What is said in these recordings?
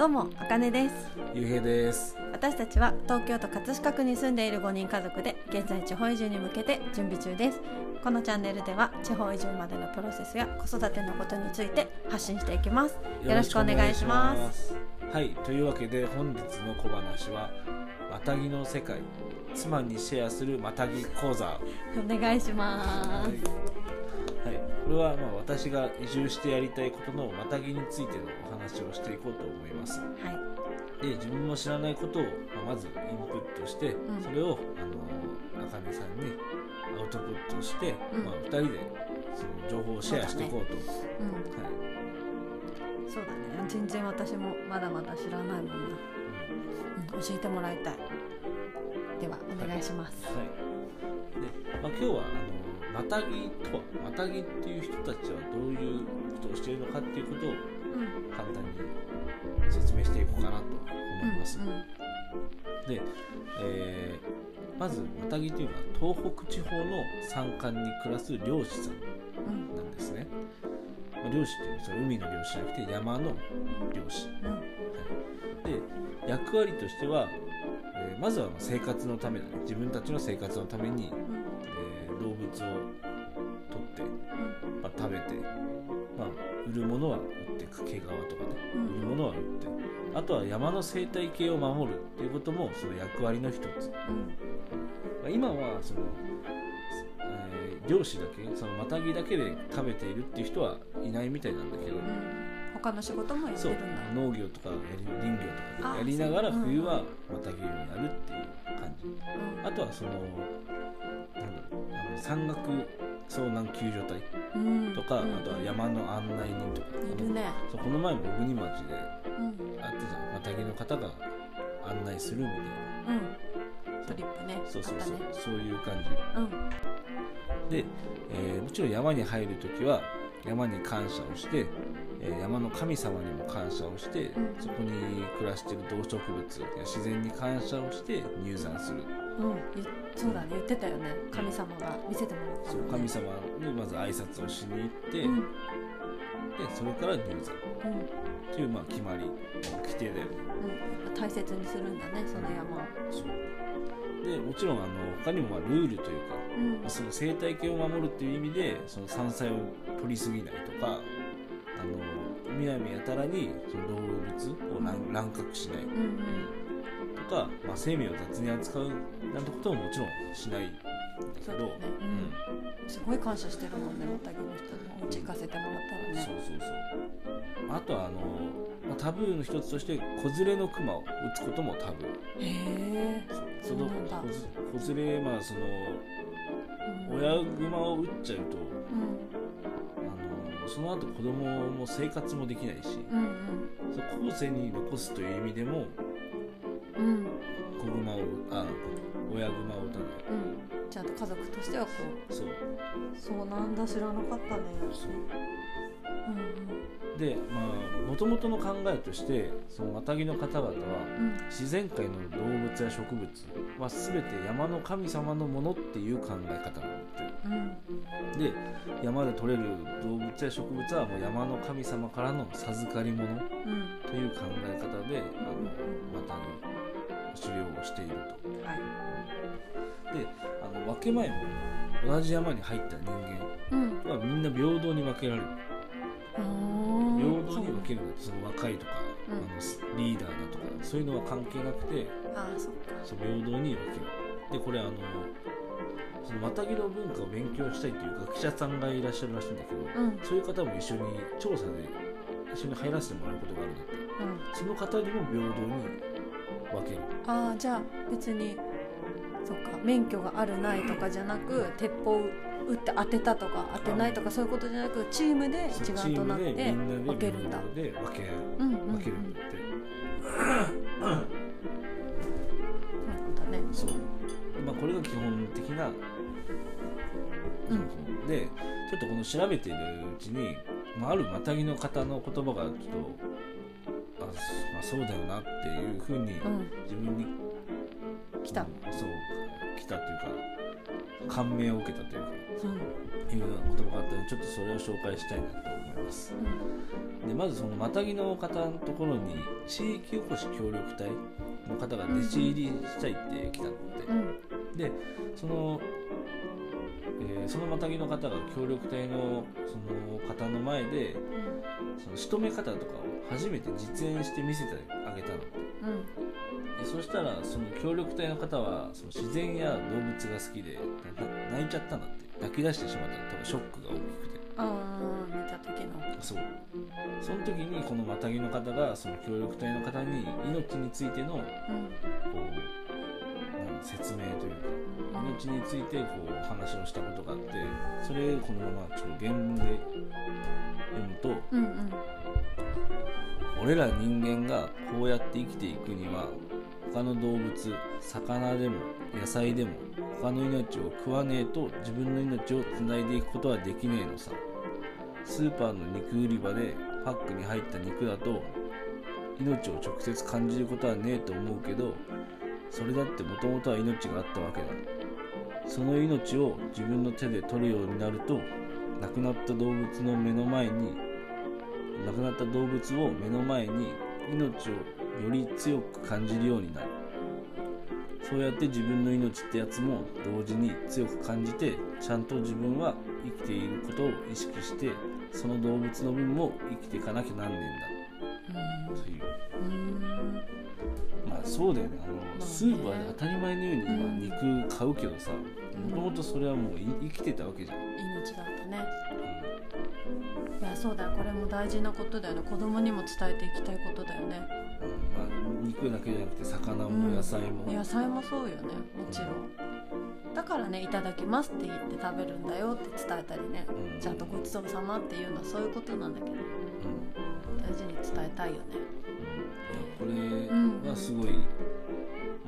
どうもあかねです。ゆうへいです。私たちは東京都葛飾区に住んでいる5人家族で現在地方移住に向けて準備中です。このチャンネルでは地方移住までのプロセスや子育てのことについて発信していきます。よろしくお願いします。はいというわけで本日の小話はまたぎの世界妻にシェアするまたぎ講座。お願いします、はい、れはまあ私が移住してやりたいことのまたぎについてのお話をしていこうと思います。はい。で自分も知らないことを、まあ、まずインプットして、ん。それをあの中根さんにアウトプットして、うん。まあ、2人でその情報をシェアしていこうと。うん。そうだね。全然私もまだまだ知らないもんな、うん、教えてもらいたい。ではお願いします、はい、で、まあ、今日はあのまたぎとはまたぎっていう人たちはどういうことをしているのかっていうことをうん。簡単に説明していこうかなと思います、うんで、えーまずまたぎというのは東北地方の山間に暮らす漁師さんうんなんですね、まあ、漁師っていうのはその海の漁師じゃなくて山の漁師、うん。はい、で役割としては、えーまずはまあ生活のためだね。自分たちの生活のために、えー動物を取って、まあ、食べて、まあ、売るものは売って毛皮とかね。うん。売るものは売って。あとは山の生態系を守るっていうこともその役割の一つ、まあ、今はその、えー漁師だけそのまたぎだけで食べているっていう人はいないみたいなんだけど、うん。他の仕事もやってそうるんだ。農業とか林業とかあでやりながら冬はまたぎをやるっていう感じ、あとはそのなんだろうあの山岳遭難救助隊うん。とか、うん。あとは山の案内人とか、ね。そうこの前も小国町でうん。あったじゃんまたぎの方が案内するみたいうん。トリップね。なそうそうそう、ね。そういう感じ。うん。で、えーもちろん山に入るときは山に感謝をして、えー山の神様にも感謝をして、うん。そこに暮らしている動植物や自然に感謝をして入山するうんゆそうだね言ってたよね。神様が見せてもらったそう神様にまず挨拶をしに行って、うん。でそれから入山うん。というまあ決まり規定だよねうん大切にするんだねその山を。そう。でもちろんあの他にもまあルールというかうん。まあその生態系を守るっていう意味でその山菜を取りすぎないとかあのむやみやたらにその動物を乱乱獲しない。うんとか、まあ、生命を雑に扱うなんてことももちろんしないんだけどね。うん。すごい感謝してるもんねまたぎの人にお家行かせてもらったらね。そうそうそう。あとはあの、まあ、タブーの一つとして子連れのクマを撃つこともタブー。へえその子連れまあそのうん。親グマを撃っちゃうとうん。あのその後子供も生活もできないしうん。そう後世に残すという意味でもうん。うん子グマをあ親グマを撃たないうん。ちゃんと家族としてはこそう。うそうなんだ知らなかったね。そう。うんでまあもともとの考えとしてそのマタギの方々はうん。自然界の動物や植物は全て山の神様のものっていう考え方を持って。るうん。で山で取れる動物や植物はもう山の神様からの授かり物うん。という考え方であのマタギ狩猟をしていると。はい。であの分け前も同じ山に入った人うん。間はみんな平等に分けられる。平等に分けるんだってその若いとか、うん。あのリーダーだとかそういうのは関係なくてああそっか。そう平等に分ける。でこれあのそのマタギの文化を勉強したいという学者さんがいらっしゃるらしいんだけど、うん。そういう方も一緒に調査で一緒に入らせてもらうことがあるんだって。うん。その方にも平等に分けるああじゃあ別にそっか免許があるないとかじゃなく鉄砲撃って当てたとか当てないとかそういうことじゃなくチームで一丸となって分けるんだ。で分け合ううんうんうん。分けるんだって、そうだね。そう。まあこれが基本的なでちょっとこの調べているうちに、まあ、あるマタギの方の言葉がちょっとあ、まあ、そうだよなっていうふうにうん。自分に来た。そう来たというか感銘を受けたというかうん。いうような言葉があったのでちょっとそれを紹介したいなと思います。でまずそのマタギの方のところに地域おこし協力隊の方が弟子入りしたいって来たのって、うん。でその、えーそのマタギの方が協力隊のその方の前でその仕留め方とかを初めて実演して見せてあげたの。うん。でそしたらその協力隊の方はその自然や動物が好きでな泣いちゃったんだって。泣き出してしまった。の多分ショックが大きくて。ああ見た時の。そう。その時にこのマタギの方がその協力隊の方に命についてのこうん。うなん説明というか命についてこう話をしたことがあってそれをこのままちょっと原文で読むとうんうん俺ら人間がこうやって生きていくには他の動物魚でも野菜でも他の命を食わねえと自分の命をつないでいくことはできねえのさ。スーパーの肉売り場でパックに入った肉だと命を直接感じることはねえと思うけどそれだってもともとは命があったわけだ。その命を自分の手で取るようになると亡くなった動物の目の前に亡くなった動物を目の前に命をより強く感じるようになる。そうやって自分の命ってやつも同時に強く感じてちゃんと自分は生きていることを意識してその動物の分も生きていかなきゃなんねえんだ。という。うん。まあそうだよね。あの、ねスーパーで当たり前のように今肉買うけどさもともとそれはもうい生きてたわけじゃん、命だったね。いやそうだよ。これも大事なことだよね。子供にも伝えていきたいことだよね。うん。まあ、肉だけじゃなくて魚も野菜も、野菜もそうよね。もちろん。だからね「いただきます」って言って食べるんだよって伝えたりね。うん。ちゃんとごちそうさまっていうのはそういうことなんだけど。うん。大事に伝えたいよね。これはすごい、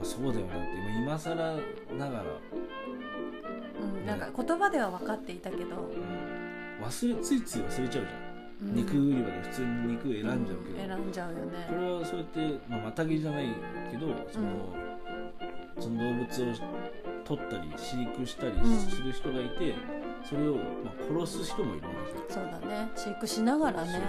まあ、そうだよなって今今更ながら、うんなんか言葉では分かっていたけど、うん、忘れついつい忘れちゃうじゃん、うん。肉売り場で普通に肉選んじゃうけど、選んじゃうよこねれはそうやって、まあ、またぎじゃないけどその,、その動物を取ったり飼育したりうん。する人がいて、それを、まあ、殺す人もいるわけじゃん。そうだね。飼育しながらねそう。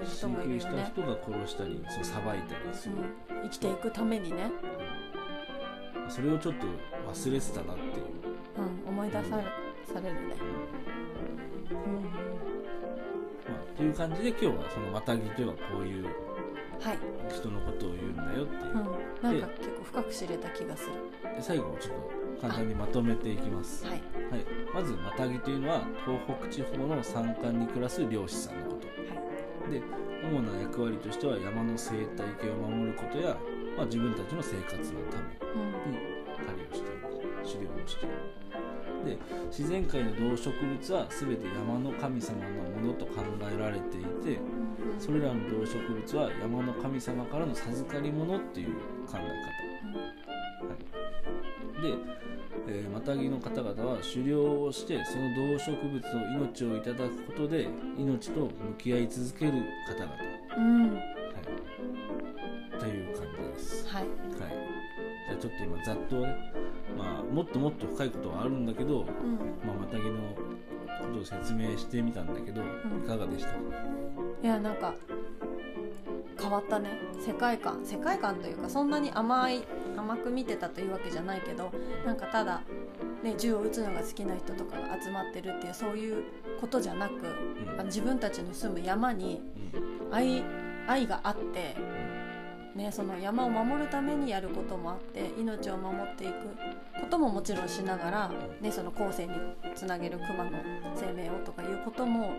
いう飼人もいる育したよね、人が殺したりそうさばいたりする、うん、生きていくためにね、それをちょっと忘れてたなっていう、うん、思い出されされるね。うん。まあ、という感じで今日はそのまたぎというのはこういうはい、人のことを言うんだよっていう、うん、なんか結構深く知れた気がする。で最後ちょっと簡単にまとめていきます、はい。はい、まずマタギというのは東北地方の山間に暮らす漁師さんのこと。はい。で主な役割としては山の生態系を守ることや、まあ、自分たちの生活のため自然界の動植物は全て山の神様のものと考えられていてそれらの動植物は山の神様からの授かり物っていう考え方。で、えーマタギの方々は狩猟をしてその動植物の命をいただくことで命と向き合い続ける方々、うんうん。はい、という感じです、はい。はい、じゃあちょっと今ざっとね、まあ、もっともっと深いことはあるんだけど、うん。まあ、マタギのことを説明してみたんだけど、ん。いかがでした？かいやなんか変わったね。世界観。世界観というかそんなに甘い甘く見てたというわけじゃないけどなんかただ、ね、銃を撃つのが好きな人とかが集まってるっていうそういうことじゃなく、あの自分たちの住む山にうん。愛愛があって、ね、その山を守るためにやることもあって命を守っていくことももちろんしながら、ね、その後世につなげる熊の生命をとかいうことも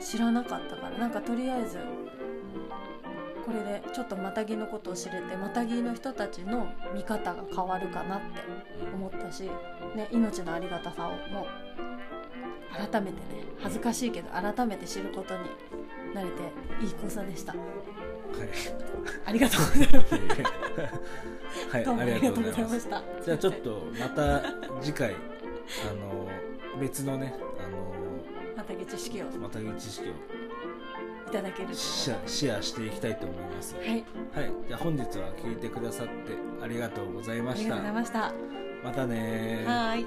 知らなかったからなんかとりあえずこれでちょっとマタギのことを知れてマタギの人たちの見方が変わるかなって思ったし、ね、命のありがたさをも改めてね恥ずかしいけど改めて知ることになれていい講座でした。ありがとうございます。はい、ありがとうございます。した。じゃあちょっとまた次回あの別のねあまた知識を。のまたぎ知識を。いただけるシェアシェアしていきたいと思います。はい。はい、じゃあ本日は聞いてくださってありがとうございました。ありがとうござい。ました。またねー。はーい